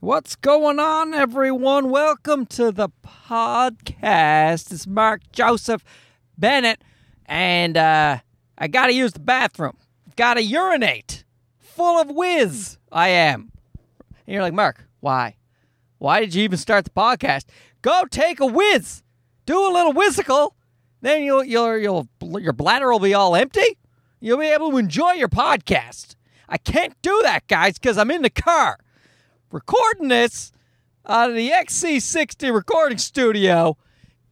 What's going on, everyone? Welcome to the podcast. It's Mark Joseph Bennett, and uh, I got to use the bathroom. Got to urinate. Full of whiz, I am. And you're like, Mark, why? Why did you even start the podcast? Go take a whiz. Do a little whizzicle. Then you'll, you'll, you'll, your bladder will be all empty. You'll be able to enjoy your podcast. I can't do that, guys, because I'm in the car recording this out of the XC60 recording studio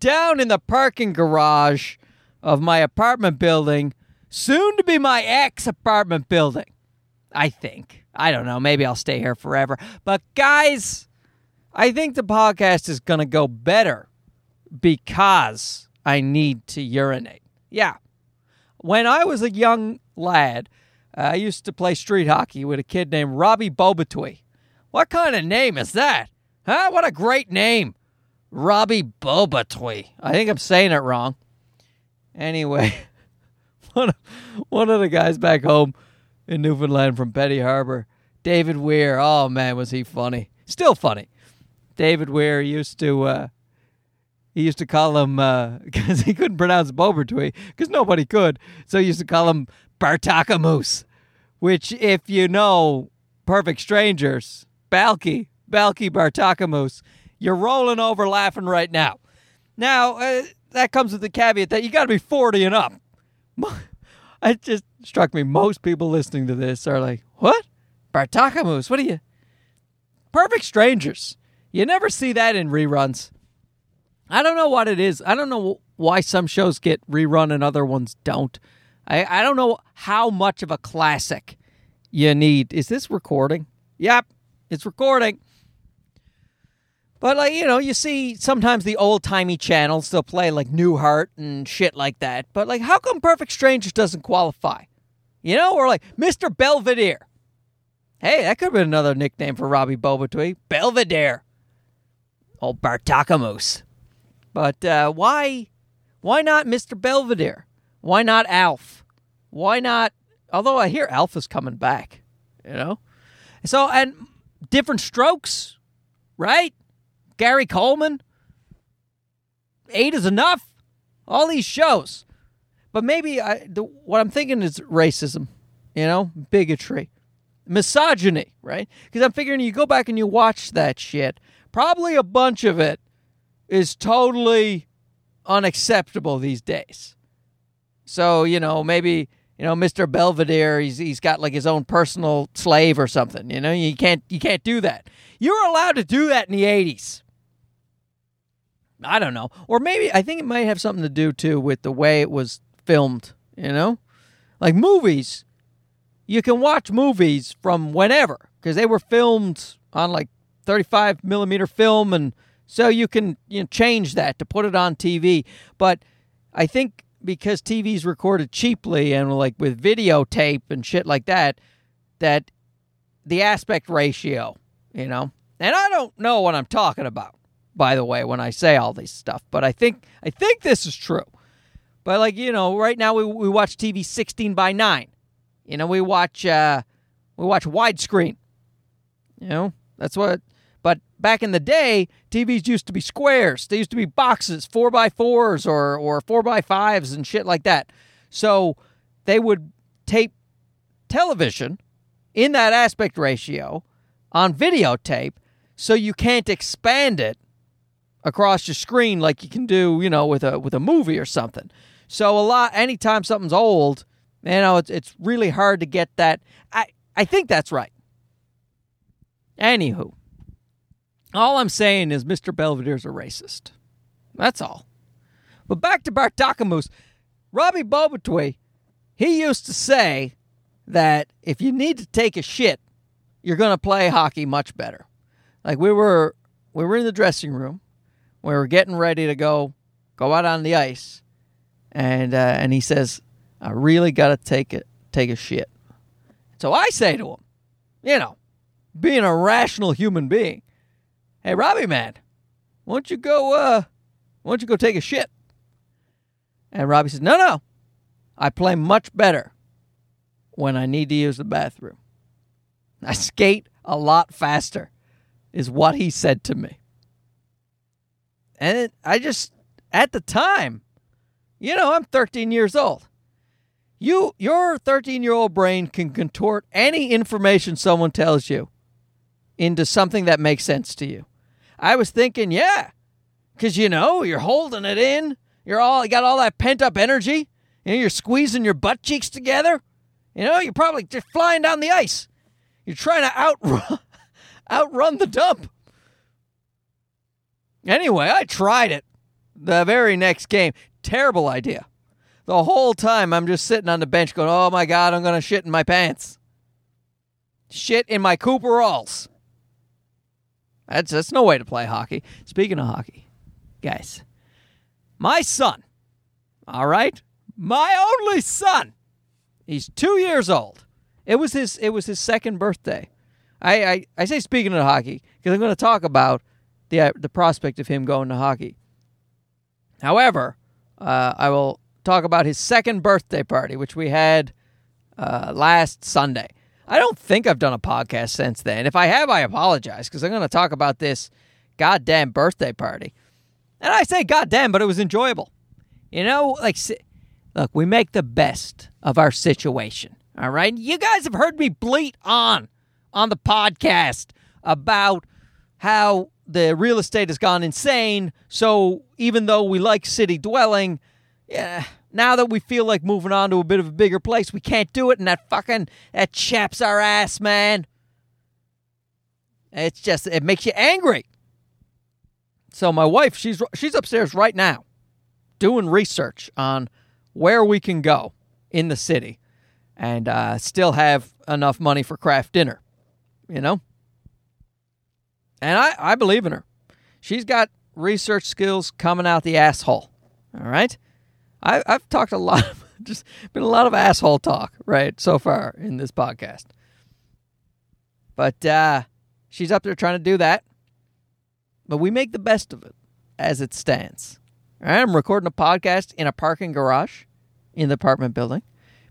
down in the parking garage of my apartment building, soon to be my ex apartment building. I think. I don't know. Maybe I'll stay here forever. But guys, I think the podcast is going to go better because I need to urinate. Yeah. When I was a young lad, I used to play street hockey with a kid named Robbie Bobatui. What kind of name is that? Huh? What a great name. Robbie Bobatui. I think I'm saying it wrong. Anyway, one of, one of the guys back home in Newfoundland from Petty Harbor, David Weir. Oh man, was he funny? Still funny. David Weir used to uh, he used to call him because uh, he couldn't pronounce Bobatui because nobody could, so he used to call him Bartakamoose, which if you know Perfect Strangers, Balki, Balki Bartokomous, You're rolling over laughing right now. Now, uh, that comes with the caveat that you got to be 40 and up. It just struck me. Most people listening to this are like, what? Bartokomous, What are you? Perfect strangers. You never see that in reruns. I don't know what it is. I don't know why some shows get rerun and other ones don't. I, I don't know how much of a classic you need. Is this recording? Yep, it's recording. But like you know, you see sometimes the old timey channels they'll play like Newhart and shit like that. But like, how come Perfect Strangers doesn't qualify? You know, or like Mr. Belvedere. Hey, that could have been another nickname for Robbie Bobatui. Belvedere. Old Bartakamoose. But uh, why, why not Mr. Belvedere? Why not Alf? Why not? Although I hear Alf is coming back. You know. So and different strokes, right? Gary Coleman. Eight is enough. All these shows. But maybe I, the, what I'm thinking is racism, you know, bigotry, misogyny, right? Because I'm figuring you go back and you watch that shit. Probably a bunch of it is totally unacceptable these days. So, you know, maybe you know, Mr. Belvedere, he's he's got like his own personal slave or something. You know, you can't you can't do that. You were allowed to do that in the eighties. I don't know, or maybe I think it might have something to do too with the way it was filmed. You know, like movies, you can watch movies from whenever because they were filmed on like thirty-five millimeter film, and so you can you know change that to put it on TV. But I think because TV's recorded cheaply and like with videotape and shit like that, that the aspect ratio, you know, and I don't know what I'm talking about, by the way, when I say all this stuff, but I think I think this is true. But like you know, right now we we watch TV 16 by nine, you know, we watch uh, we watch widescreen, you know, that's what back in the day, TVs used to be squares. They used to be boxes, four by fours or or four by fives and shit like that. So they would tape television in that aspect ratio on videotape, so you can't expand it across your screen like you can do, you know, with a with a movie or something. So a lot anytime something's old, you know, it's it's really hard to get that. I I think that's right. Anywho, all I'm saying is Mr. Belvedere's a racist. That's all. But back to Bartakamoose. Robbie Bobatui, he used to say that if you need to take a shit, you're going to play hockey much better. Like we were we were in the dressing room. We were getting ready to go go out on the ice. And uh, and he says, "I really got to take it take a shit." So I say to him, you know, being a rational human being, Hey, Robbie, man, why don't you go? Uh, why don't you go take a shit? And Robbie says, No, no, I play much better when I need to use the bathroom. I skate a lot faster is what he said to me. And I just, at the time, you know, I'm 13 years old. You, your 13 year old brain can contort any information someone tells you into something that makes sense to you. I was thinking, yeah, because you know, you're holding it in. You're all, you got all that pent up energy. You know, you're squeezing your butt cheeks together. You know, you're probably just flying down the ice. You're trying to outrun, outrun the dump. Anyway, I tried it the very next game. Terrible idea. The whole time I'm just sitting on the bench going, oh my God, I'm going to shit in my pants. Shit in my Cooperalls. That's, that's no way to play hockey. Speaking of hockey, guys, my son, all right, my only son, he's two years old. It was his it was his second birthday. I, I, I say speaking of hockey because I'm going to talk about the uh, the prospect of him going to hockey. However, uh, I will talk about his second birthday party, which we had uh, last Sunday. I don't think I've done a podcast since then. If I have, I apologize because I'm going to talk about this goddamn birthday party. And I say goddamn, but it was enjoyable. You know, like, look, we make the best of our situation. All right. You guys have heard me bleat on on the podcast about how the real estate has gone insane. So even though we like city dwelling, yeah, now that we feel like moving on to a bit of a bigger place, we can't do it, and that fucking that chaps our ass, man. It's just it makes you angry. So my wife, she's she's upstairs right now, doing research on where we can go in the city, and uh, still have enough money for craft dinner, you know. And I I believe in her. She's got research skills coming out the asshole. All right. I, I've talked a lot, of, just been a lot of asshole talk, right, so far in this podcast. But uh, she's up there trying to do that. But we make the best of it as it stands. I'm recording a podcast in a parking garage in the apartment building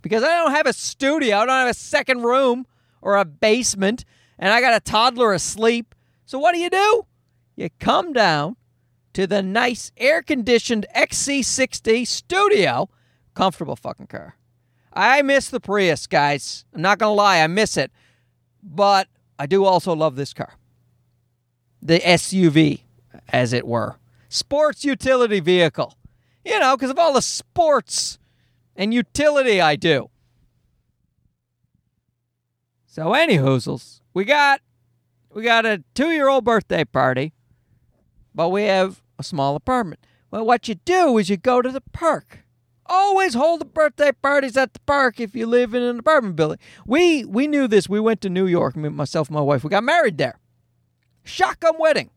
because I don't have a studio. I don't have a second room or a basement, and I got a toddler asleep. So what do you do? You come down to the nice air conditioned XC60 studio. Comfortable fucking car. I miss the Prius, guys. I'm not going to lie, I miss it. But I do also love this car. The SUV, as it were. Sports utility vehicle. You know, because of all the sports and utility I do. So, any hoozles, we got we got a two year old birthday party but we have a small apartment. Well, what you do is you go to the park. Always hold the birthday parties at the park if you live in an apartment building. We we knew this. We went to New York, myself and my wife. We got married there. Shotgun wedding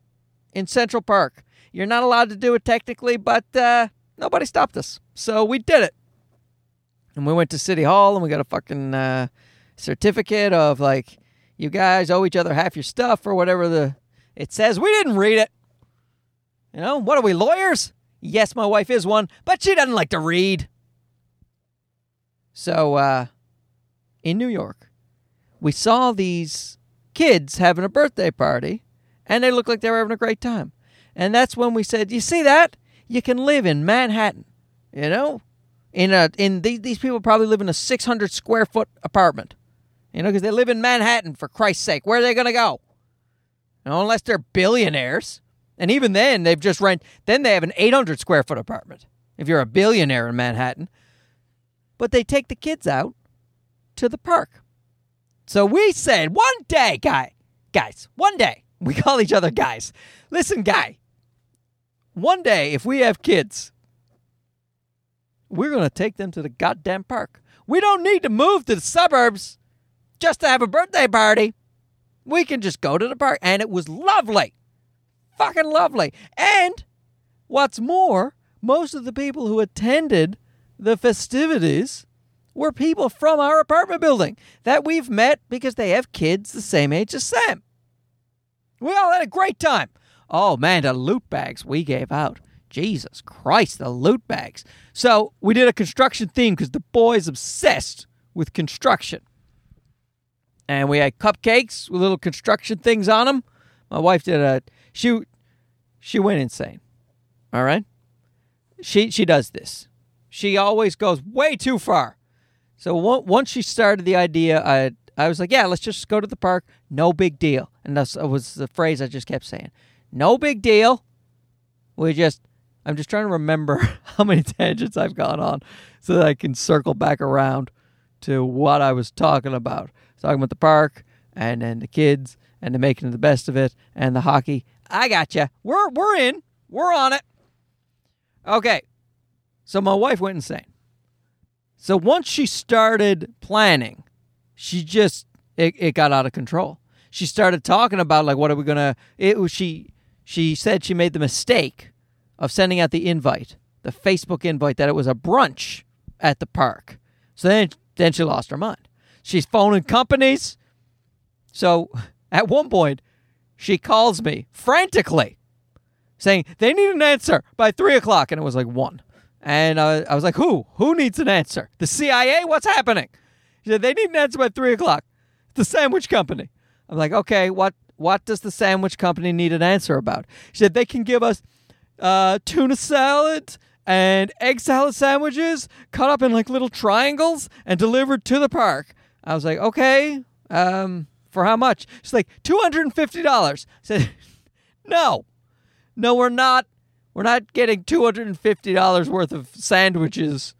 in Central Park. You're not allowed to do it technically, but uh, nobody stopped us. So we did it. And we went to City Hall and we got a fucking uh, certificate of like, you guys owe each other half your stuff or whatever the it says. We didn't read it. You know, what are we, lawyers? Yes, my wife is one, but she doesn't like to read. So, uh, in New York, we saw these kids having a birthday party, and they looked like they were having a great time. And that's when we said, "You see that? You can live in Manhattan, you know, in a in these these people probably live in a 600 square foot apartment, you know, because they live in Manhattan for Christ's sake. Where are they going to go? You know, unless they're billionaires." And even then, they've just rent. Then they have an 800 square foot apartment. If you're a billionaire in Manhattan, but they take the kids out to the park. So we said one day, guy, guys, one day we call each other guys. Listen, guy. One day, if we have kids, we're to take them to the goddamn park. We don't need to move to the suburbs just to have a birthday party. We can just go to the park. And it was lovely fucking lovely. And what's more, most of the people who attended the festivities were people from our apartment building that we've met because they have kids the same age as Sam. We all had a great time. Oh man, the loot bags we gave out. Jesus Christ, the loot bags. So we did a construction theme because the boys obsessed with construction. And we had cupcakes with little construction things on them. My wife did a she she went insane. All right? She she does this. She always goes way too far. So once she started the idea, I I was like, yeah, let's just go to the park. No big deal. And that was the phrase I just kept saying. No big deal. We just I'm just trying to remember how many tangents I've gone on so that I can circle back around to what I was talking about. Talking about the park and then the kids and the making the best of it and the hockey. I got you. We're we're in. We're on it. Okay. So my wife went insane. So once she started planning, she just it, it got out of control. She started talking about like what are we gonna it was she she said she made the mistake of sending out the invite, the Facebook invite that it was a brunch at the park. So then then she lost her mind. She's phoning companies. So at one point, she calls me frantically saying they need an answer by three o'clock. And it was like one. And I was like, who? Who needs an answer? The CIA? What's happening? She said, they need an answer by three o'clock. The sandwich company. I'm like, okay, what what does the sandwich company need an answer about? She said they can give us uh, tuna salad and egg salad sandwiches cut up in like little triangles and delivered to the park. I was like, okay, um, for how much? She's like, $250. I said, no, no, we're not. We're not getting $250 worth of sandwiches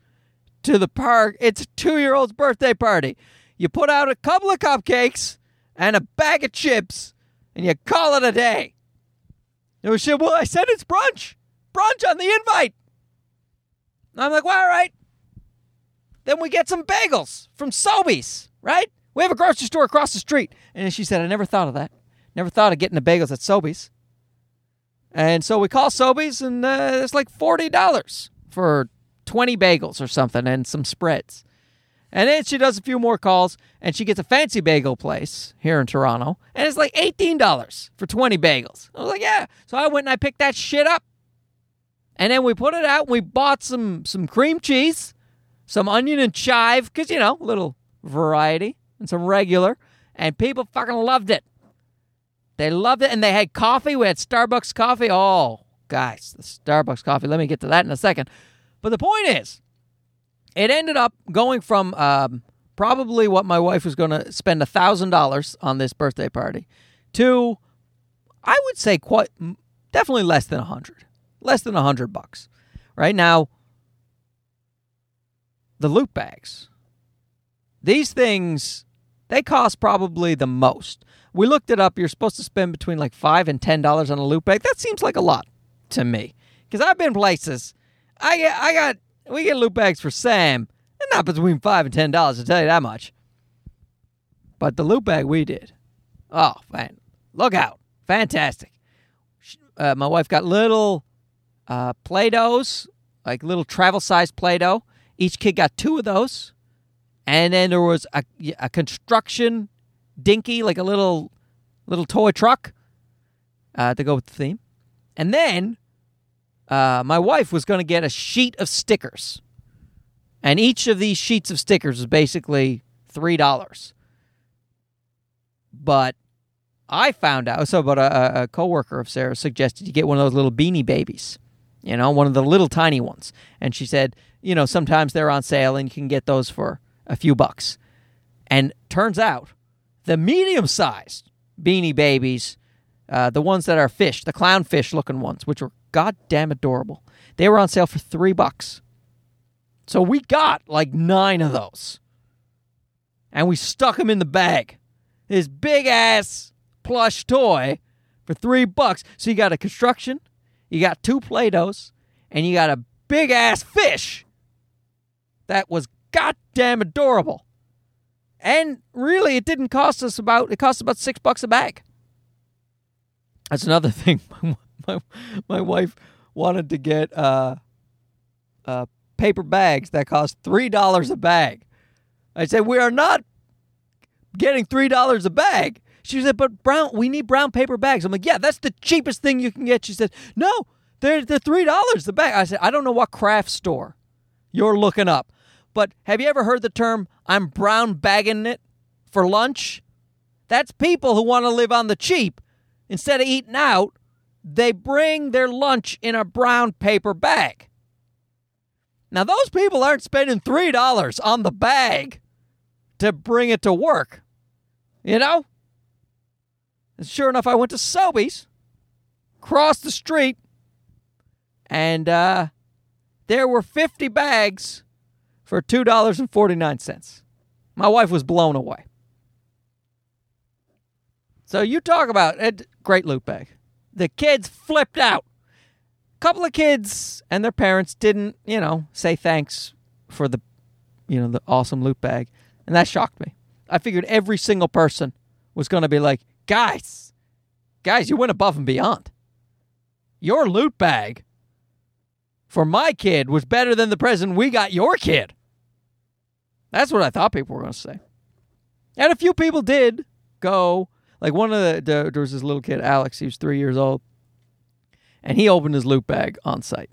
to the park. It's a two year old's birthday party. You put out a couple of cupcakes and a bag of chips and you call it a day. And she said, Well, I said it's brunch. Brunch on the invite. And I'm like, Well, all right. Then we get some bagels from Sobeys, right? We have a grocery store across the street. And she said, I never thought of that. Never thought of getting the bagels at Sobeys. And so we call Sobeys, and uh, it's like $40 for 20 bagels or something and some spreads. And then she does a few more calls, and she gets a fancy bagel place here in Toronto, and it's like $18 for 20 bagels. I was like, yeah. So I went and I picked that shit up. And then we put it out, and we bought some, some cream cheese, some onion and chive, because, you know, a little variety, and some regular, and people fucking loved it. They loved it, and they had coffee. We had Starbucks coffee. Oh, guys, the Starbucks coffee. Let me get to that in a second. But the point is, it ended up going from um, probably what my wife was going to spend a thousand dollars on this birthday party to, I would say, quite definitely less than a hundred, less than a hundred bucks. Right now, the loot bags. These things, they cost probably the most. We looked it up. You're supposed to spend between like five and ten dollars on a loot bag. That seems like a lot to me because I've been places. I get, I got, we get loot bags for Sam, and not between five and ten dollars. To tell you that much. But the loot bag we did, oh man, look out, fantastic. Uh, my wife got little uh, Play-Dohs, like little travel size Play-Doh. Each kid got two of those, and then there was a, a construction dinky, like a little little toy truck uh, to go with the theme. And then uh, my wife was going to get a sheet of stickers. And each of these sheets of stickers is basically $3. But I found out, so, but a, a coworker of Sarah suggested you get one of those little beanie babies, you know, one of the little tiny ones. And she said, you know, sometimes they're on sale and you can get those for a few bucks. And turns out the medium sized beanie babies, uh, the ones that are fish, the clownfish looking ones, which were goddamn adorable, they were on sale for three bucks. So we got like nine of those. And we stuck them in the bag. This big ass plush toy for three bucks. So you got a construction, you got two Play Dohs, and you got a big ass fish that was goddamn adorable. And really, it didn't cost us about, it cost about six bucks a bag. That's another thing. My, my, my wife wanted to get uh, uh, paper bags that cost $3 a bag. I said, We are not getting $3 a bag. She said, But brown, we need brown paper bags. I'm like, Yeah, that's the cheapest thing you can get. She said, No, they're, they're $3 a bag. I said, I don't know what craft store you're looking up. But have you ever heard the term I'm brown bagging it for lunch? That's people who want to live on the cheap instead of eating out, they bring their lunch in a brown paper bag. Now, those people aren't spending $3 on the bag to bring it to work. You know? And sure enough, I went to Sobeys, crossed the street, and uh, there were 50 bags for $2.49. My wife was blown away. So you talk about a great loot bag. The kids flipped out. A couple of kids and their parents didn't, you know, say thanks for the, you know, the awesome loot bag, and that shocked me. I figured every single person was going to be like, guys, guys, you went above and beyond. Your loot bag for my kid was better than the present we got your kid. That's what I thought people were going to say. And a few people did go. Like one of the, the there was this little kid, Alex. He was three years old, and he opened his loot bag on site,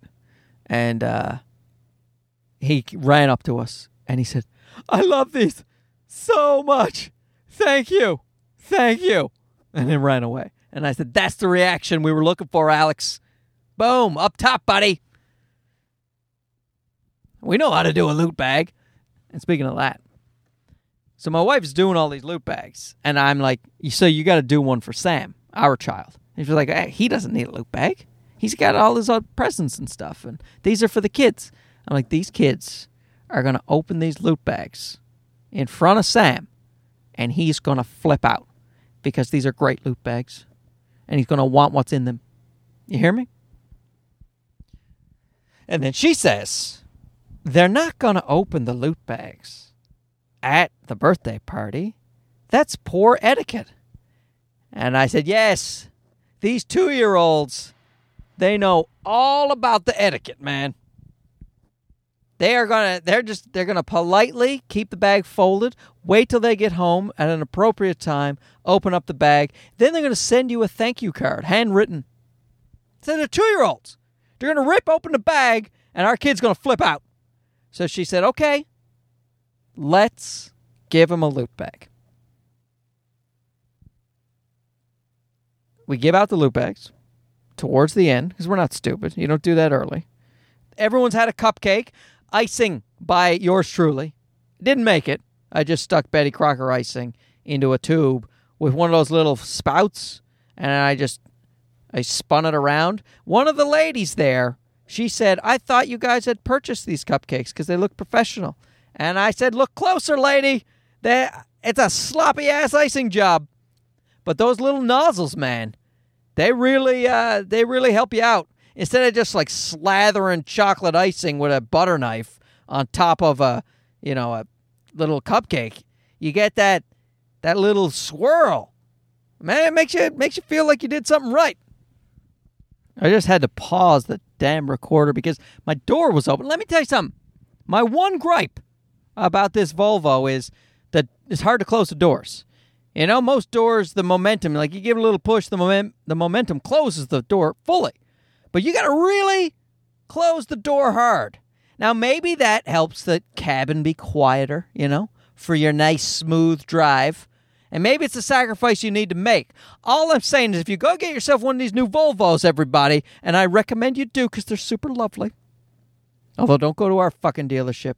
and uh, he ran up to us and he said, "I love these so much. Thank you, thank you," and then ran away. And I said, "That's the reaction we were looking for, Alex. Boom, up top, buddy. We know how to do a loot bag." And speaking of that, so my wife's doing all these loot bags, and I'm like, so you got to do one for Sam, our child. And she's like, hey, he doesn't need a loot bag. He's got all his other presents and stuff, and these are for the kids. I'm like, these kids are gonna open these loot bags in front of Sam, and he's gonna flip out because these are great loot bags, and he's gonna want what's in them. You hear me? And then she says, they're not gonna open the loot bags at the birthday party. That's poor etiquette. And I said, Yes, these two year olds, they know all about the etiquette, man. They are gonna they're just they're gonna politely keep the bag folded, wait till they get home at an appropriate time, open up the bag, then they're gonna send you a thank you card, handwritten. So they're two year olds. They're gonna rip open the bag and our kid's gonna flip out. So she said, Okay, Let's give him a loot bag. We give out the loot bags towards the end because we're not stupid. You don't do that early. Everyone's had a cupcake, icing by yours truly. Didn't make it. I just stuck Betty Crocker icing into a tube with one of those little spouts and I just I spun it around. One of the ladies there, she said, "I thought you guys had purchased these cupcakes because they look professional." And I said, Look closer, lady. it's a sloppy ass icing job. But those little nozzles, man, they really uh, they really help you out. Instead of just like slathering chocolate icing with a butter knife on top of a you know a little cupcake, you get that that little swirl. Man, it makes you it makes you feel like you did something right. I just had to pause the damn recorder because my door was open. Let me tell you something. My one gripe about this Volvo is that it's hard to close the doors. You know, most doors, the momentum, like you give it a little push, the moment, the momentum closes the door fully. But you got to really close the door hard. Now, maybe that helps the cabin be quieter, you know, for your nice, smooth drive. And maybe it's a sacrifice you need to make. All I'm saying is if you go get yourself one of these new Volvos, everybody, and I recommend you do because they're super lovely. Although, don't go to our fucking dealership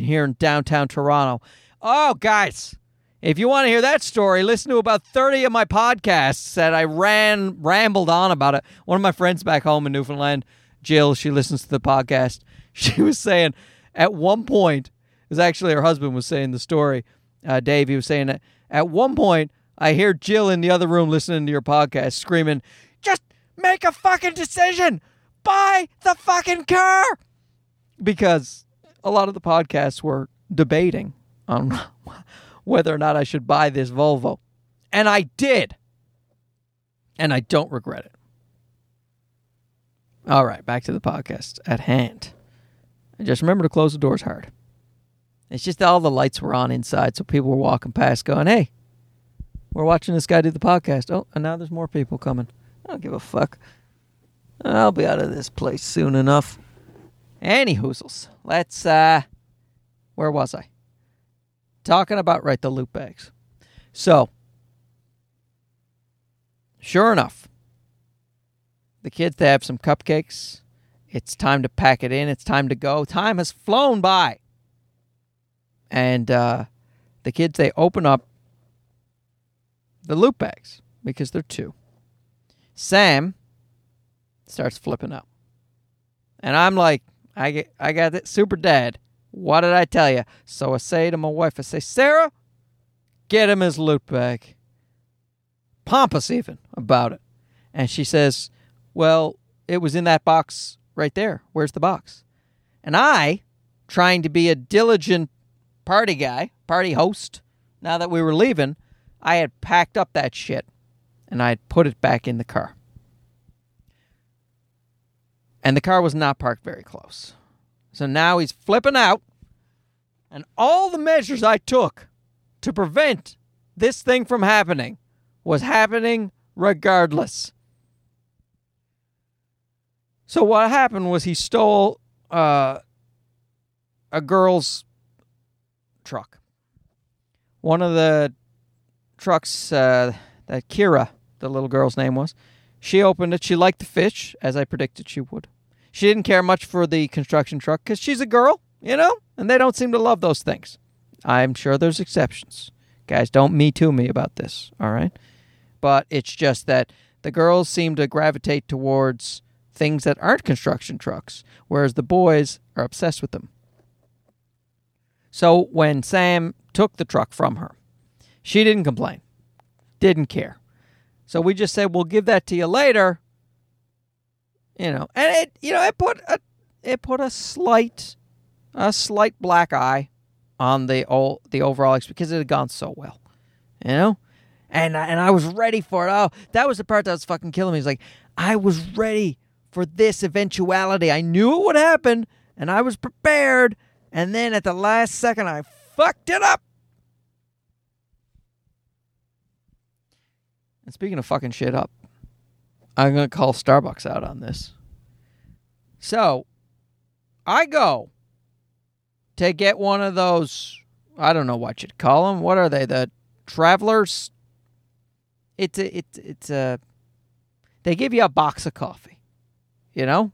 here in downtown Toronto. Oh, guys, if you want to hear that story, listen to about 30 of my podcasts that I ran, rambled on about it. One of my friends back home in Newfoundland, Jill, she listens to the podcast. She was saying at one point, it was actually her husband was saying the story. Uh, Dave, he was saying that at one point, I hear Jill in the other room listening to your podcast screaming, just make a fucking decision. Buy the fucking car. Because a lot of the podcasts were debating on whether or not I should buy this Volvo. And I did. And I don't regret it. All right, back to the podcast at hand. And just remember to close the doors hard. It's just all the lights were on inside, so people were walking past going, hey, we're watching this guy do the podcast. Oh, and now there's more people coming. I don't give a fuck. I'll be out of this place soon enough. Any hoozles. Let's uh where was I? Talking about right the loot bags. So Sure enough, the kids they have some cupcakes. It's time to pack it in. It's time to go. Time has flown by. And uh, the kids they open up the loot bags because they're two. Sam starts flipping out. And I'm like, I get, I got it, super dad. What did I tell you? So I say to my wife, I say, Sarah, get him his loot bag. Pompous even about it. And she says, Well, it was in that box right there. Where's the box? And I, trying to be a diligent party guy, party host, now that we were leaving, I had packed up that shit and I had put it back in the car. And the car was not parked very close. So now he's flipping out. And all the measures I took to prevent this thing from happening was happening regardless. So what happened was he stole uh, a girl's truck. One of the trucks uh, that Kira, the little girl's name was, she opened it. She liked the fish, as I predicted she would. She didn't care much for the construction truck because she's a girl, you know, and they don't seem to love those things. I'm sure there's exceptions. Guys, don't me too me about this, all right? But it's just that the girls seem to gravitate towards things that aren't construction trucks, whereas the boys are obsessed with them. So when Sam took the truck from her, she didn't complain, didn't care. So we just said, we'll give that to you later. You know, and it, you know, it put a, it put a slight, a slight black eye on the old, the overall because it had gone so well, you know, and and I was ready for it. Oh, that was the part that was fucking killing me. It's like I was ready for this eventuality. I knew it would happen, and I was prepared. And then at the last second, I fucked it up. And speaking of fucking shit up, I'm going to call Starbucks out on this. So, I go to get one of those, I don't know what you'd call them. What are they? The travelers? It's a, it's, it's a, they give you a box of coffee, you know?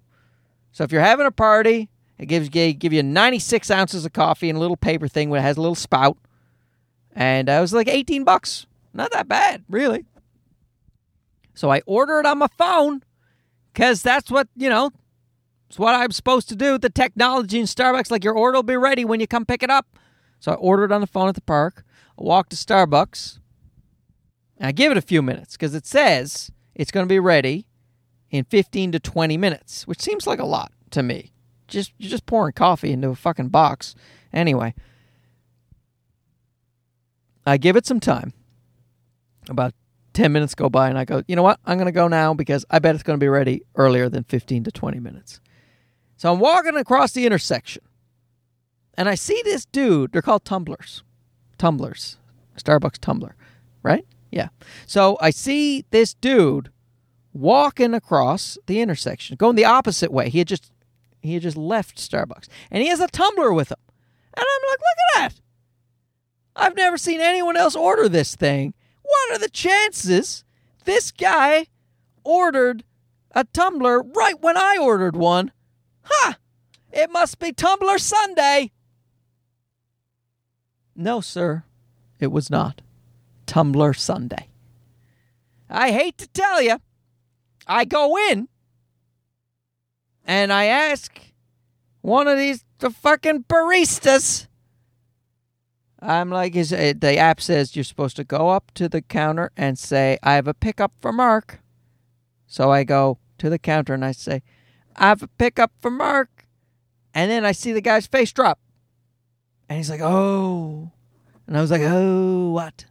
So if you're having a party, it gives give you 96 ounces of coffee in a little paper thing that has a little spout. And uh, it was like 18 bucks. Not that bad, really. So I order it on my phone because that's what, you know, it's what I'm supposed to do. With the technology in Starbucks, like your order will be ready when you come pick it up. So I order it on the phone at the park. I walk to Starbucks. I give it a few minutes because it says it's going to be ready in 15 to 20 minutes, which seems like a lot to me. Just you're just pouring coffee into a fucking box. Anyway, I give it some time. About 10 minutes go by and I go, you know what? I'm going to go now because I bet it's going to be ready earlier than 15 to 20 minutes. So I'm walking across the intersection and I see this dude. They're called tumblers. Tumblers. Starbucks tumbler, right? Yeah. So I see this dude walking across the intersection, going the opposite way. He had just he had just left Starbucks. And he has a tumbler with him. And I'm like, look at that. I've never seen anyone else order this thing. What are the chances this guy ordered a tumbler right when I ordered one? Ha! Huh, it must be Tumbler Sunday. No, sir, it was not. Tumbler Sunday. I hate to tell you, I go in and I ask one of these the fucking baristas I'm like, is it, uh, the app says you're supposed to go up to the counter and say, I have a pickup for Mark. So I go to the counter and I say, I have a pickup for Mark. And then I see the guy's face drop. And he's like, oh. And I was like, oh, what?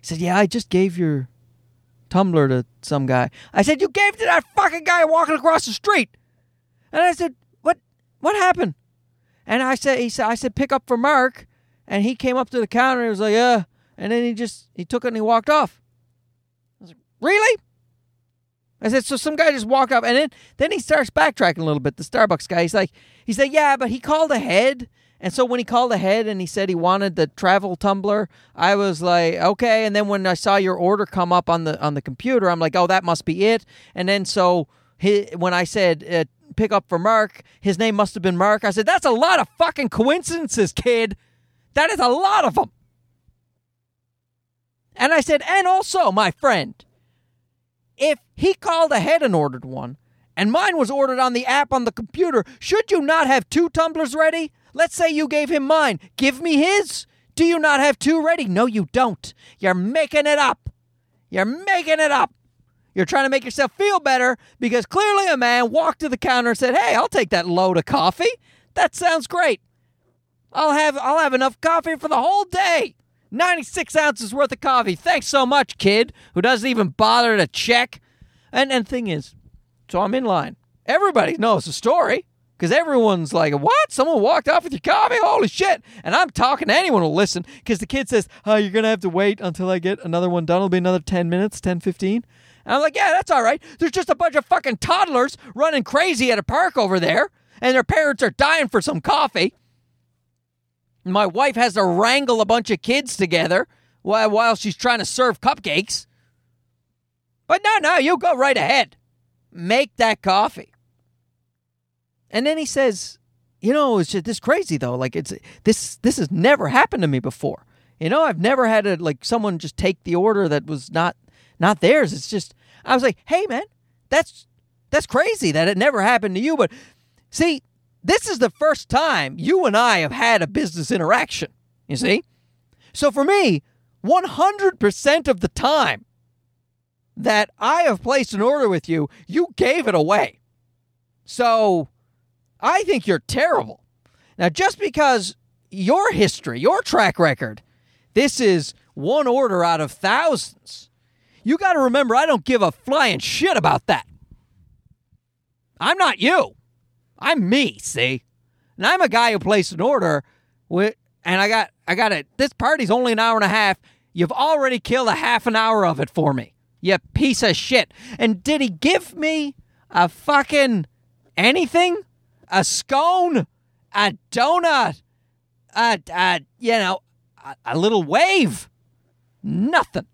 He said, yeah, I just gave your tumbler to some guy. I said, you gave to that fucking guy walking across the street. And I said, what, what happened? And I said, he said, I said, pick up for Mark. And he came up to the counter and he was like, yeah. And then he just, he took it and he walked off. I was like, really? I said, so some guy just walked up and then, then he starts backtracking a little bit, the Starbucks guy. He's like, he said, yeah, but he called ahead And so when he called ahead and he said he wanted the travel tumbler, I was like, okay. And then when I saw your order come up on the on the computer, I'm like, oh, that must be it. And then so he, when I said uh, pick up for Mark, his name must have been Mark. I said, that's a lot of fucking coincidences, kid. That is a lot of them. And I said, and also, my friend, if he called ahead and ordered one, and mine was ordered on the app on the computer, should you not have two tumblers ready? Let's say you gave him mine. Give me his. Do you not have two ready? No, you don't. You're making it up. You're making it up. You're trying to make yourself feel better because clearly a man walked to the counter and said, "Hey, I'll take that load of coffee. That sounds great. I'll have I'll have enough coffee for the whole day. 96 ounces worth of coffee. Thanks so much, kid, who doesn't even bother to check." And and thing is, so I'm in line. Everybody knows the story because everyone's like, "What? Someone walked off with your coffee? Holy shit!" And I'm talking to anyone who'll listen because the kid says, "Oh, you're gonna have to wait until I get another one done. It'll be another 10 minutes, 10, 15." And I'm like, "Yeah, that's all right. There's just a bunch of fucking toddlers running crazy at a park over there, and their parents are dying for some coffee." My wife has to wrangle a bunch of kids together while while she's trying to serve cupcakes. But no, no, you go right ahead. Make that coffee. And then he says, you know, it's just this crazy though. Like it's this this has never happened to me before. You know, I've never had a like someone just take the order that was not not theirs. It's just I was like, "Hey man, that's that's crazy that it never happened to you." But see, this is the first time you and I have had a business interaction. You see? So for me, 100% of the time that I have placed an order with you, you gave it away. So I think you're terrible. Now, just because your history, your track record, this is one order out of thousands, you got to remember I don't give a flying shit about that. I'm not you. I'm me, see? And I'm a guy who placed an order with and I got I got it. This party's only an hour and a half. You've already killed a half an hour of it for me. You piece of shit. And did he give me a fucking anything? a scone, a donut, a, a you know, a, a little wave. Nothing.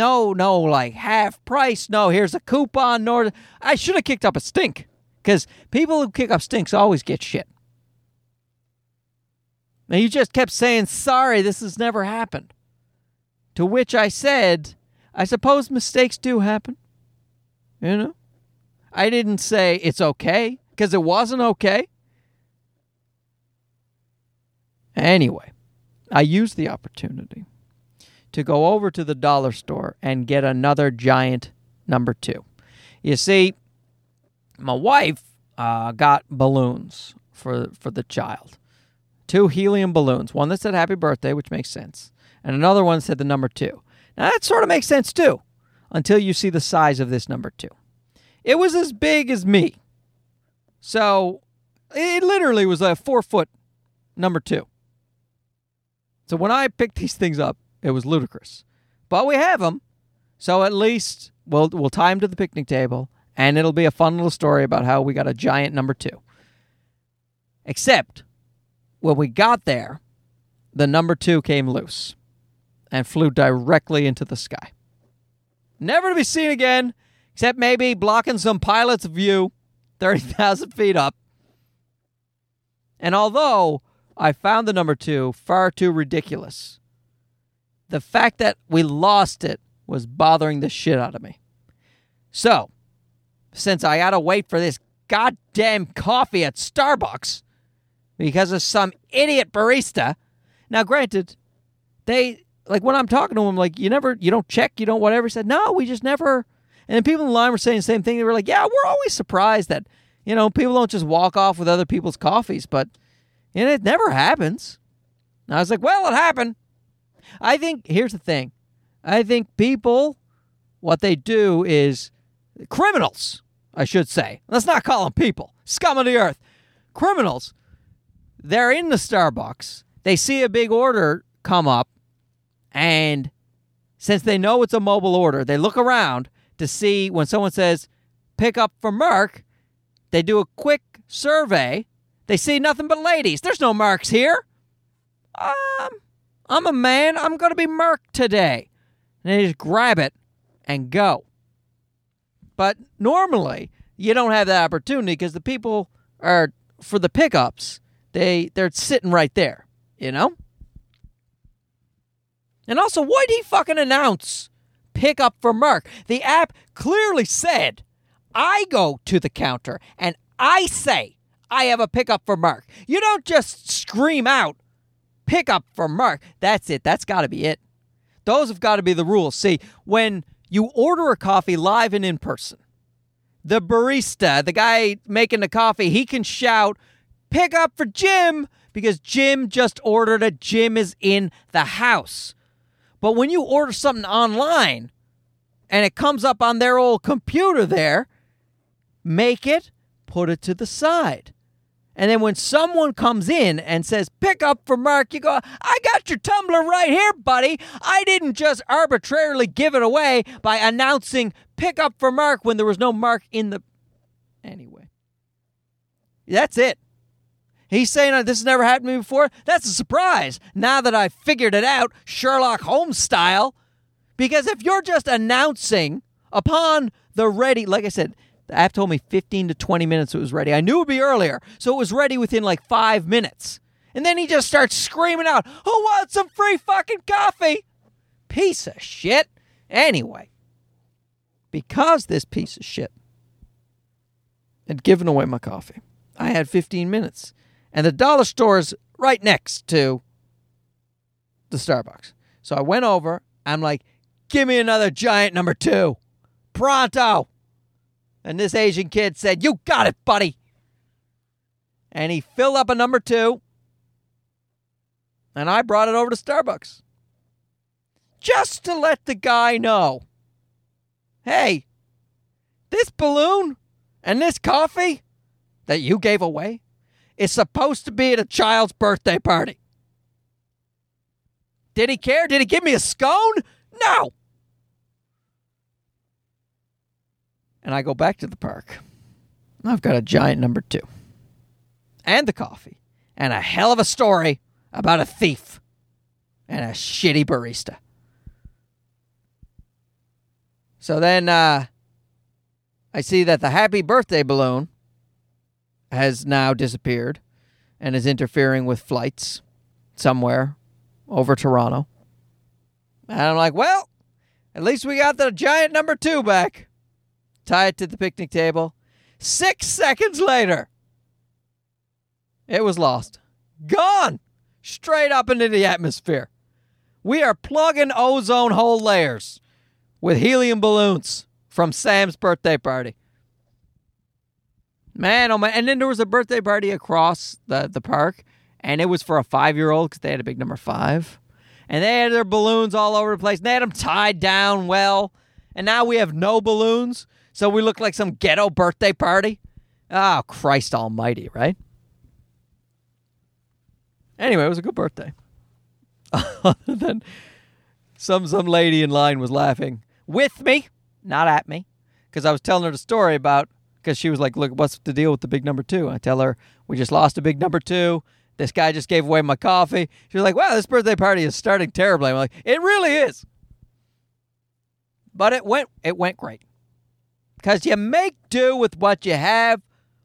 No, no, like half price. No, here's a coupon. Nor I should have kicked up a stink because people who kick up stinks always get shit. Now you just kept saying sorry. This has never happened. To which I said, I suppose mistakes do happen. You know, I didn't say it's okay because it wasn't okay. Anyway, I used the opportunity to go over to the dollar store and get another giant number two. You see, my wife uh, got balloons for for the child, two helium balloons. One that said "Happy Birthday," which makes sense, and another one said the number two. Now that sort of makes sense too, until you see the size of this number two. It was as big as me. So it literally was a four foot number two. So when I picked these things up, it was ludicrous. But we have them. So at least we'll, we'll tie them to the picnic table, and it'll be a fun little story about how we got a giant number two. Except when we got there, the number two came loose and flew directly into the sky. Never to be seen again, except maybe blocking some pilot's view 30,000 feet up. And although I found the number two far too ridiculous, the fact that we lost it was bothering the shit out of me. So, since I gotta wait for this goddamn coffee at Starbucks because of some idiot barista, now granted, they like when I'm talking to them, like you never, you don't check, you don't whatever. Said no, we just never and people in the line were saying the same thing. They were like, yeah, we're always surprised that, you know, people don't just walk off with other people's coffees, but know, it never happens. And I was like, well, it happened. I think, here's the thing I think people, what they do is criminals, I should say. Let's not call them people, scum of the earth. Criminals, they're in the Starbucks, they see a big order come up, and since they know it's a mobile order, they look around to see when someone says pick up for Mark, they do a quick survey. They see nothing but ladies. There's no marks here. Um, I'm a man. I'm going to be marked today. And they just grab it and go. But normally, you don't have that opportunity because the people are for the pickups. They they're sitting right there, you know. And also, why'd he fucking announce pickup for Mark? The app clearly said, I go to the counter and I say I have a pickup for Mark. You don't just scream out pickup for Mark. That's it. That's got to be it. Those have got to be the rules. See, when you order a coffee live and in person, the barista, the guy making the coffee, he can shout, pick up for Jim because Jim just ordered it. Jim is in the house. But when you order something online and it comes up on their old computer there, make it, put it to the side. And then when someone comes in and says, pick up for Mark, you go, I got your tumbler right here, buddy. I didn't just arbitrarily give it away by announcing pick up for Mark when there was no Mark in the. Anyway, that's it. He's saying this has never happened to me before. That's a surprise now that I've figured it out, Sherlock Holmes style. Because if you're just announcing upon the ready, like I said, the app told me 15 to 20 minutes it was ready. I knew it would be earlier, so it was ready within like five minutes. And then he just starts screaming out, Who wants some free fucking coffee? Piece of shit. Anyway, because this piece of shit had given away my coffee, I had 15 minutes. And the dollar store is right next to the Starbucks. So I went over. I'm like, Give me another giant number two. Pronto. And this Asian kid said, You got it, buddy. And he filled up a number two. And I brought it over to Starbucks. Just to let the guy know hey, this balloon and this coffee that you gave away is supposed to be at a child's birthday party. Did he care? Did he give me a scone? No. And I go back to the park. I've got a giant number two, and the coffee, and a hell of a story about a thief and a shitty barista. So then uh, I see that the happy birthday balloon has now disappeared and is interfering with flights somewhere over Toronto. And I'm like, well, at least we got the giant number two back tie it to the picnic table. Six seconds later, it was lost. Gone! Straight up into the atmosphere. We are plugging ozone hole layers with helium balloons from Sam's birthday party. Man, oh man. And then there was a birthday party across the, the park, and it was for a five year old because they had a big number five. And they had their balloons all over the place. And they had them tied down well. And now we have no balloons. So we look like some ghetto birthday party? Oh, Christ almighty, right? Anyway, it was a good birthday. Other than some some lady in line was laughing with me, not at me, because I was telling her the story about because she was like, "Look, what's the deal with the big number two? I tell her we just lost a big number two. This guy just gave away my coffee. She was like, "Wow, this birthday party is starting terribly." I'm like, "It really is," but it went it went great because you make do with what you have.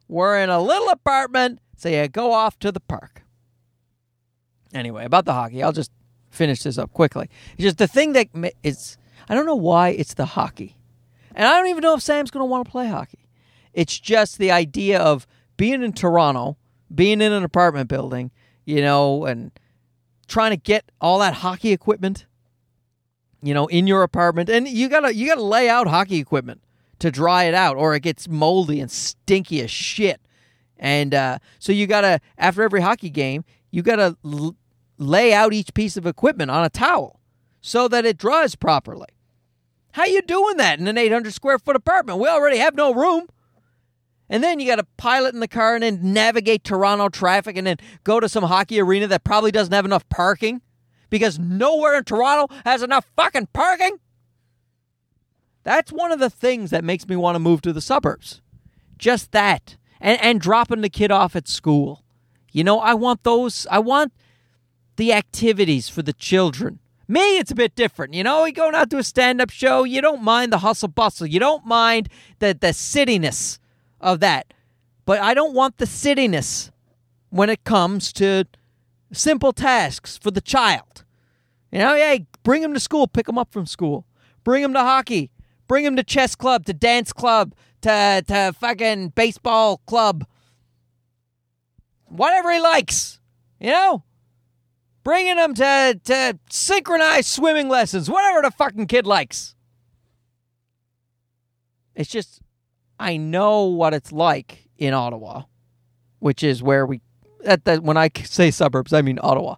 We're in a little apartment, so you go off to the park. Anyway, about the hockey, I'll just finish this up quickly. It's just the thing that is, I don't know why it's the hockey. And I don't even know if Sam's going to want to play hockey. It's just the idea of being in Toronto, being in an apartment building, you know, and trying to get all that hockey equipment, you know, in your apartment. And you got to you got to lay out hockey equipment to dry it out or it gets moldy and stinky as shit. And uh, so you got to, after every hockey game, you got to l- lay out each piece of equipment on a towel so that it dries properly. How you doing that in an 800 square foot apartment? We already have no room. And then you got to pilot in the car and then navigate Toronto traffic and then go to some hockey arena that probably doesn't have enough parking because nowhere in Toronto has enough fucking parking. That's one of the things that makes me want to move to the suburbs. Just that. And, and dropping the kid off at school. You know, I want those. I want the activities for the children. Me, it's a bit different. You know, going out to a stand up show, you don't mind the hustle bustle. You don't mind the, the cityness of that. But I don't want the cityness when it comes to simple tasks for the child. You know, hey, bring him to school, pick him up from school, bring him to hockey, bring him to chess club, to dance club, to, to fucking baseball club. Whatever he likes, you know? bringing him to, to synchronized swimming lessons, whatever the fucking kid likes. It's just, I know what it's like in Ottawa, which is where we, at the, when I say suburbs, I mean Ottawa.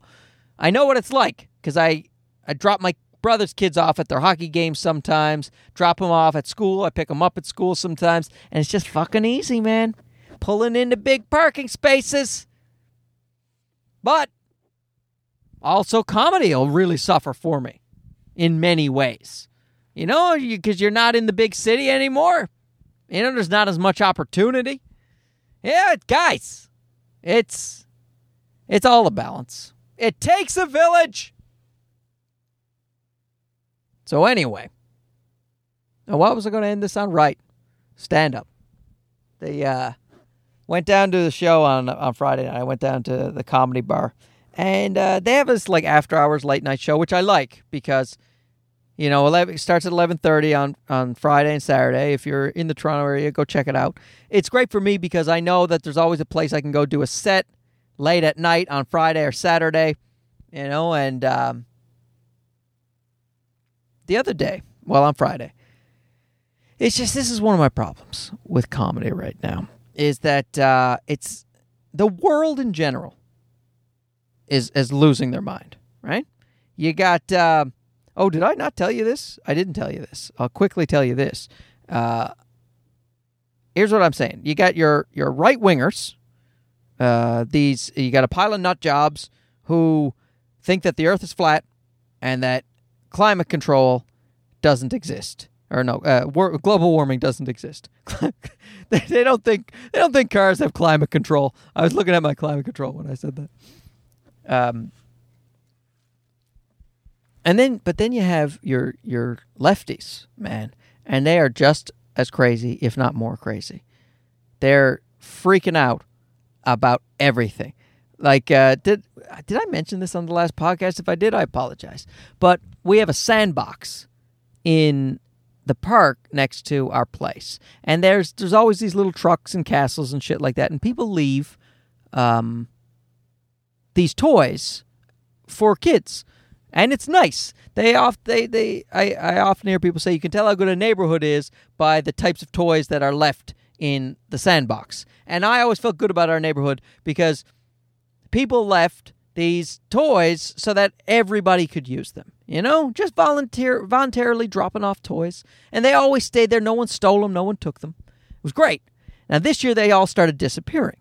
I know what it's like because I, I drop my brother's kids off at their hockey games sometimes, drop them off at school, I pick them up at school sometimes, and it's just fucking easy, man. Pulling into big parking spaces. But also, comedy will really suffer for me in many ways. You know, because you, are not in the big city anymore. You know, there's not as much opportunity. Yeah, guys, it's it's all a balance. It takes a village. So anyway, now what was I going to end this on? Right, stand up. They uh, went down to the show on on Friday night. I went down to the comedy bar and uh, they have this like after hours late night show, which I like because you know 11 it starts at 11:30 on on Friday and Saturday. If you're in the Toronto area, go check it out. It's great for me because I know that there's always a place I can go do a set late at night on Friday or Saturday, you know, and um, the other day, well, on Friday, it's just this is one of my problems with comedy right now is that uh, it's the world in general is is losing their mind, right? You got. Uh, oh, did I not tell you this? I didn't tell you this. I'll quickly tell you this. Uh, here's what I'm saying. You got your your right wingers. Uh, these you got a pile of nut jobs who think that the Earth is flat and that climate control doesn't exist or no, uh, war- global warming doesn't exist. they, don't think they don't think cars have climate control. I was looking at my climate control when I said that. Um, and then, but then you have your your lefties, man, and they are just as crazy, if not more crazy. They're freaking out about everything. Like, uh, did did I mention this on the last podcast? If I did, I apologize. But we have a sandbox in the park next to our place, and there's there's always these little trucks and castles and shit like that, and people leave um, these toys for kids. And it's nice. They off they they I, I often hear people say you can tell how good a neighborhood is by the types of toys that are left in the sandbox. And I always felt good about our neighborhood because people left these toys so that everybody could use them. You know, just volunteer voluntarily dropping off toys, and they always stayed there. No one stole them. No one took them. It was great. Now this year they all started disappearing,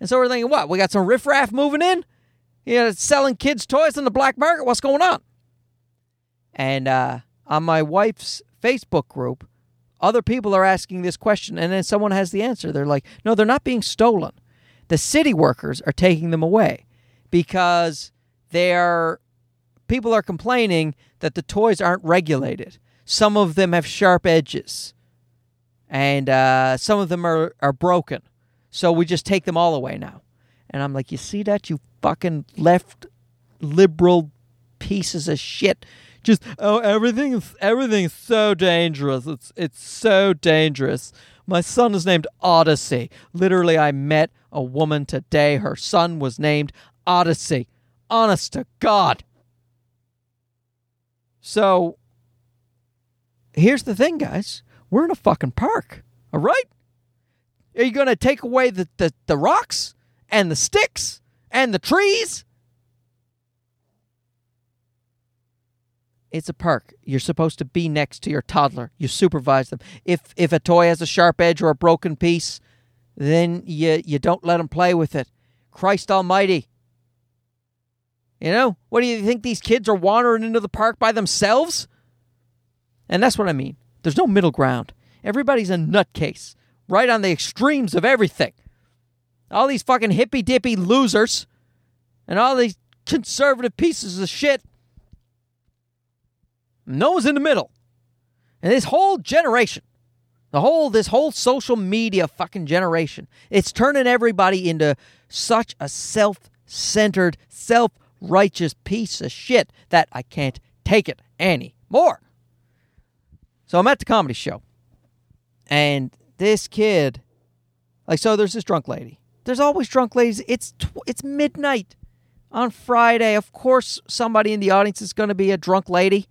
and so we're thinking, what? We got some riffraff moving in you know, selling kids' toys in the black market. What's going on? And uh, on my wife's Facebook group, other people are asking this question, and then someone has the answer. They're like, no, they're not being stolen. The city workers are taking them away because they're people are complaining that the toys aren't regulated. Some of them have sharp edges, and uh, some of them are, are broken. So we just take them all away now. And I'm like, you see that, you fucking left liberal pieces of shit. Just oh everything's everything's so dangerous. It's it's so dangerous. My son is named Odyssey. Literally, I met a woman today. Her son was named Odyssey. Honest to God. So here's the thing, guys. We're in a fucking park. All right? Are you gonna take away the, the, the rocks and the sticks? and the trees. It's a park. You're supposed to be next to your toddler. You supervise them. If if a toy has a sharp edge or a broken piece, then you you don't let them play with it. Christ Almighty. You know, what do you think these kids are wandering into the park by themselves? And that's what I mean. There's no middle ground. Everybody's a nutcase, right on the extremes of everything. all these fucking hippy dippy losers and all these conservative pieces of shit. No one's in the middle. And this whole generation, the whole this whole social media fucking generation, it's turning everybody into such a self-centered, self-righteous piece of shit that I can't take it anymore. So I'm at the comedy show. And this kid like so there's this drunk lady. There's always drunk ladies. It's tw- it's midnight on Friday. Of course somebody in the audience is going to be a drunk lady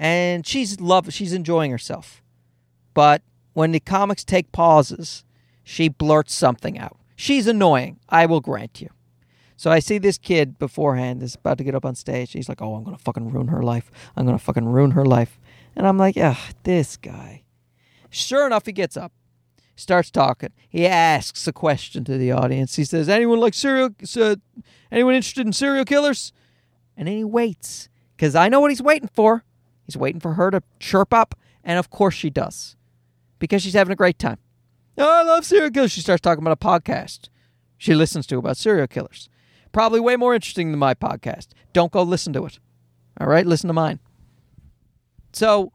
and she's love she's enjoying herself. But when the comics take pauses, she blurts something out. She's annoying, I will grant you. So I see this kid beforehand is about to get up on stage. He's like, "Oh, I'm gonna fucking ruin her life. I'm gonna fucking ruin her life." And I'm like, "Ugh, this guy." Sure enough, he gets up, starts talking. He asks a question to the audience. He says, "Anyone like serial? Uh, anyone interested in serial killers?" And then he waits because I know what he's waiting for. He's waiting for her to chirp up, and of course she does, because she's having a great time. Oh, I love serial killers. She starts talking about a podcast she listens to about serial killers. Probably way more interesting than my podcast. Don't go listen to it. All right, listen to mine. So,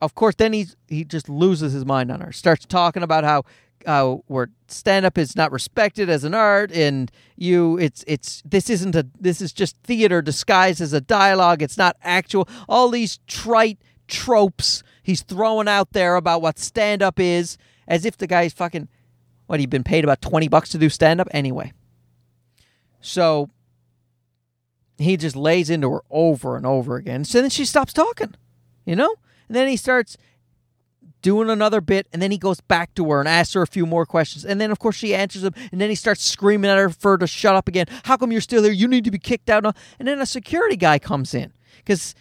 of course, then he he just loses his mind on her. Starts talking about how uh, where stand up is not respected as an art and you it's it's this isn't a this is just theater disguised as a dialogue. It's not actual. All these trite tropes he's throwing out there about what stand up is as if the guy's fucking what he'd been paid about 20 bucks to do stand up anyway. So he just lays into her over and over again. So then she stops talking you know? And then he starts doing another bit, and then he goes back to her and asks her a few more questions. And then, of course, she answers him, and then he starts screaming at her for her to shut up again. How come you're still here? You need to be kicked out. And then a security guy comes in because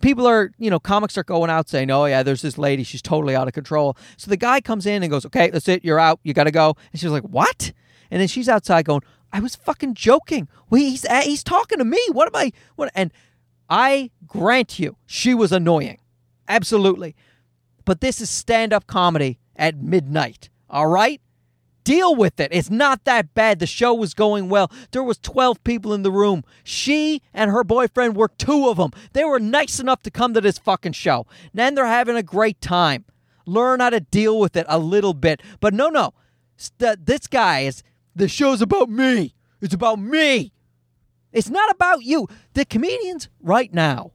people are, you know, comics are going out saying, oh, yeah, there's this lady. She's totally out of control. So the guy comes in and goes, okay, that's it. You're out. You got to go. And she's like, what? And then she's outside going, I was fucking joking. Well, he's, uh, he's talking to me. What am I? What? And I grant you, she was annoying. Absolutely but this is stand up comedy at midnight. All right? Deal with it. It's not that bad. The show was going well. There was 12 people in the room. She and her boyfriend were two of them. They were nice enough to come to this fucking show. Then they're having a great time. Learn how to deal with it a little bit. But no, no. This guy is the show's about me. It's about me. It's not about you. The comedians right now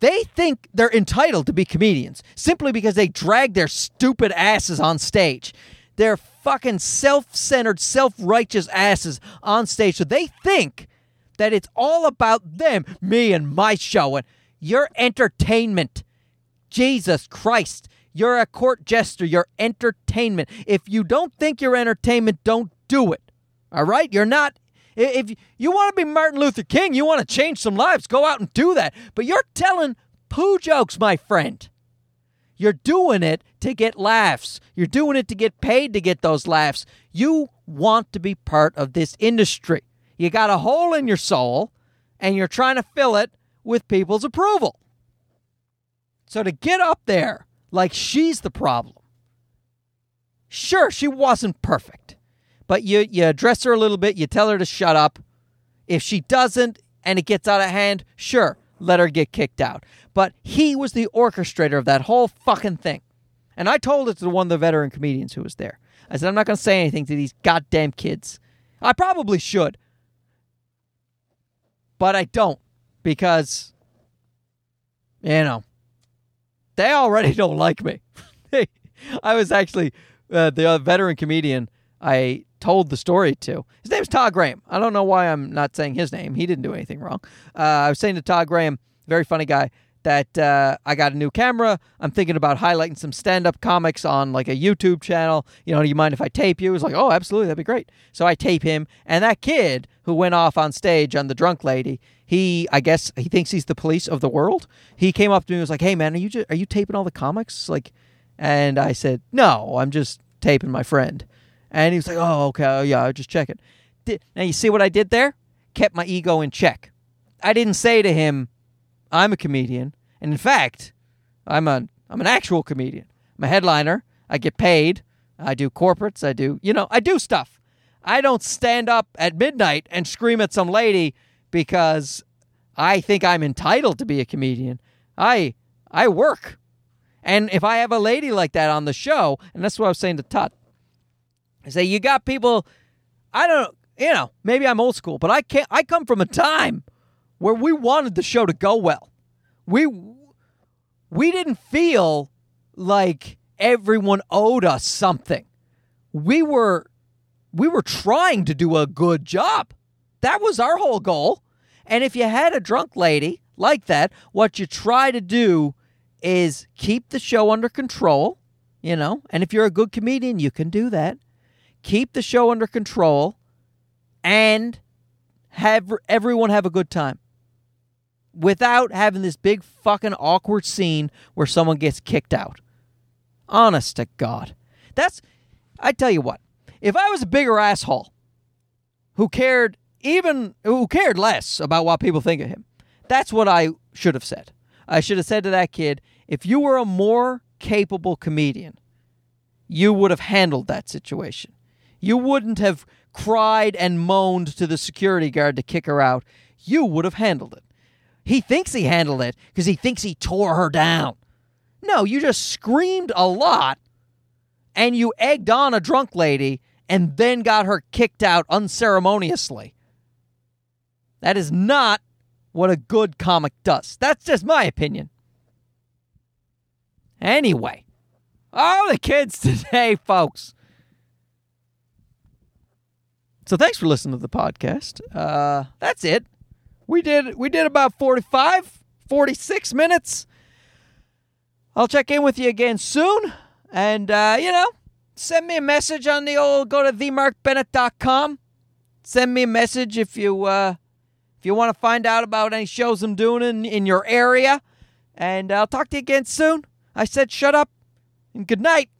they think they're entitled to be comedians simply because they drag their stupid asses on stage. They're fucking self centered, self righteous asses on stage. So they think that it's all about them, me and my show, and your entertainment. Jesus Christ. You're a court jester. You're entertainment. If you don't think you're entertainment, don't do it. All right? You're not if you want to be Martin Luther King, you want to change some lives, go out and do that. But you're telling poo jokes, my friend. You're doing it to get laughs. You're doing it to get paid to get those laughs. You want to be part of this industry. You got a hole in your soul and you're trying to fill it with people's approval. So to get up there like she's the problem. Sure, she wasn't perfect but you you address her a little bit, you tell her to shut up. If she doesn't and it gets out of hand, sure, let her get kicked out. But he was the orchestrator of that whole fucking thing. And I told it to one of the veteran comedians who was there. I said, I'm not going to say anything to these goddamn kids. I probably should. But I don't because, you know, they already don't like me. I was actually uh, the veteran comedian I told the story to. His name's Todd Graham. I don't know why I'm not saying his name. He didn't do anything wrong. Uh, I was saying to Todd Graham, very funny guy, that uh, I got a new camera. I'm thinking about highlighting some stand-up comics on like a YouTube channel. You know, do you mind if I tape you? He's like, oh, absolutely, that'd be great. So I tape him, and that kid who went off on stage on the drunk lady, he, I guess, he thinks he's the police of the world. He came up to me and was like, hey man, are you just, are you taping all the comics? Like, and I said, no, I'm just taping my friend. And he was like, oh, okay, oh, yeah, I'll just check it. now, you see what I did there? Kept my ego in check. I didn't say to him, I'm a comedian. And in fact, I'm, a, I'm an actual comedian. I'm a headliner. I get paid I do corporates. I do, you know, I do stuff. I don't stand up at midnight and scream at some lady because I think I'm entitled to be a comedian. I I work. And if I have a lady like that on the show, and that's what I was saying to Todd, I say you got people I don't you know, maybe I'm old school, but I can't I come from a time where we wanted the show to go well. We we didn't feel like everyone owed us something. We were we were trying to do a good job. That was our whole goal. And if you had a drunk lady like that, what you try to do is keep the show under control, you know, and if you're a good comedian, you can do that. Keep the show under control and have everyone have a good time without having this big fucking awkward scene where someone gets kicked out. Honest to God. That's, I tell you what, if I was a bigger asshole who cared even, who cared less about what people think of him, that's what I should have said. I should have said to that kid, if you were a more capable comedian, you would have handled that situation. You wouldn't have cried and moaned to the security guard to kick her out. You would have handled it. He thinks he handled it because he thinks he tore her down. No, you just screamed a lot and you egged on a drunk lady and then got her kicked out unceremoniously. That is not what a good comic does. That's just my opinion. Anyway, all the kids today, folks. So thanks for listening to the podcast. Uh, that's it. We did we did about 45 46 minutes. I'll check in with you again soon. And uh, you know send me a message on the old go to themarkbennett.com send me a message if you uh, if you want to find out about any shows i'm doing in, in your area. And i'll talk to you again soon. I said shut up and good night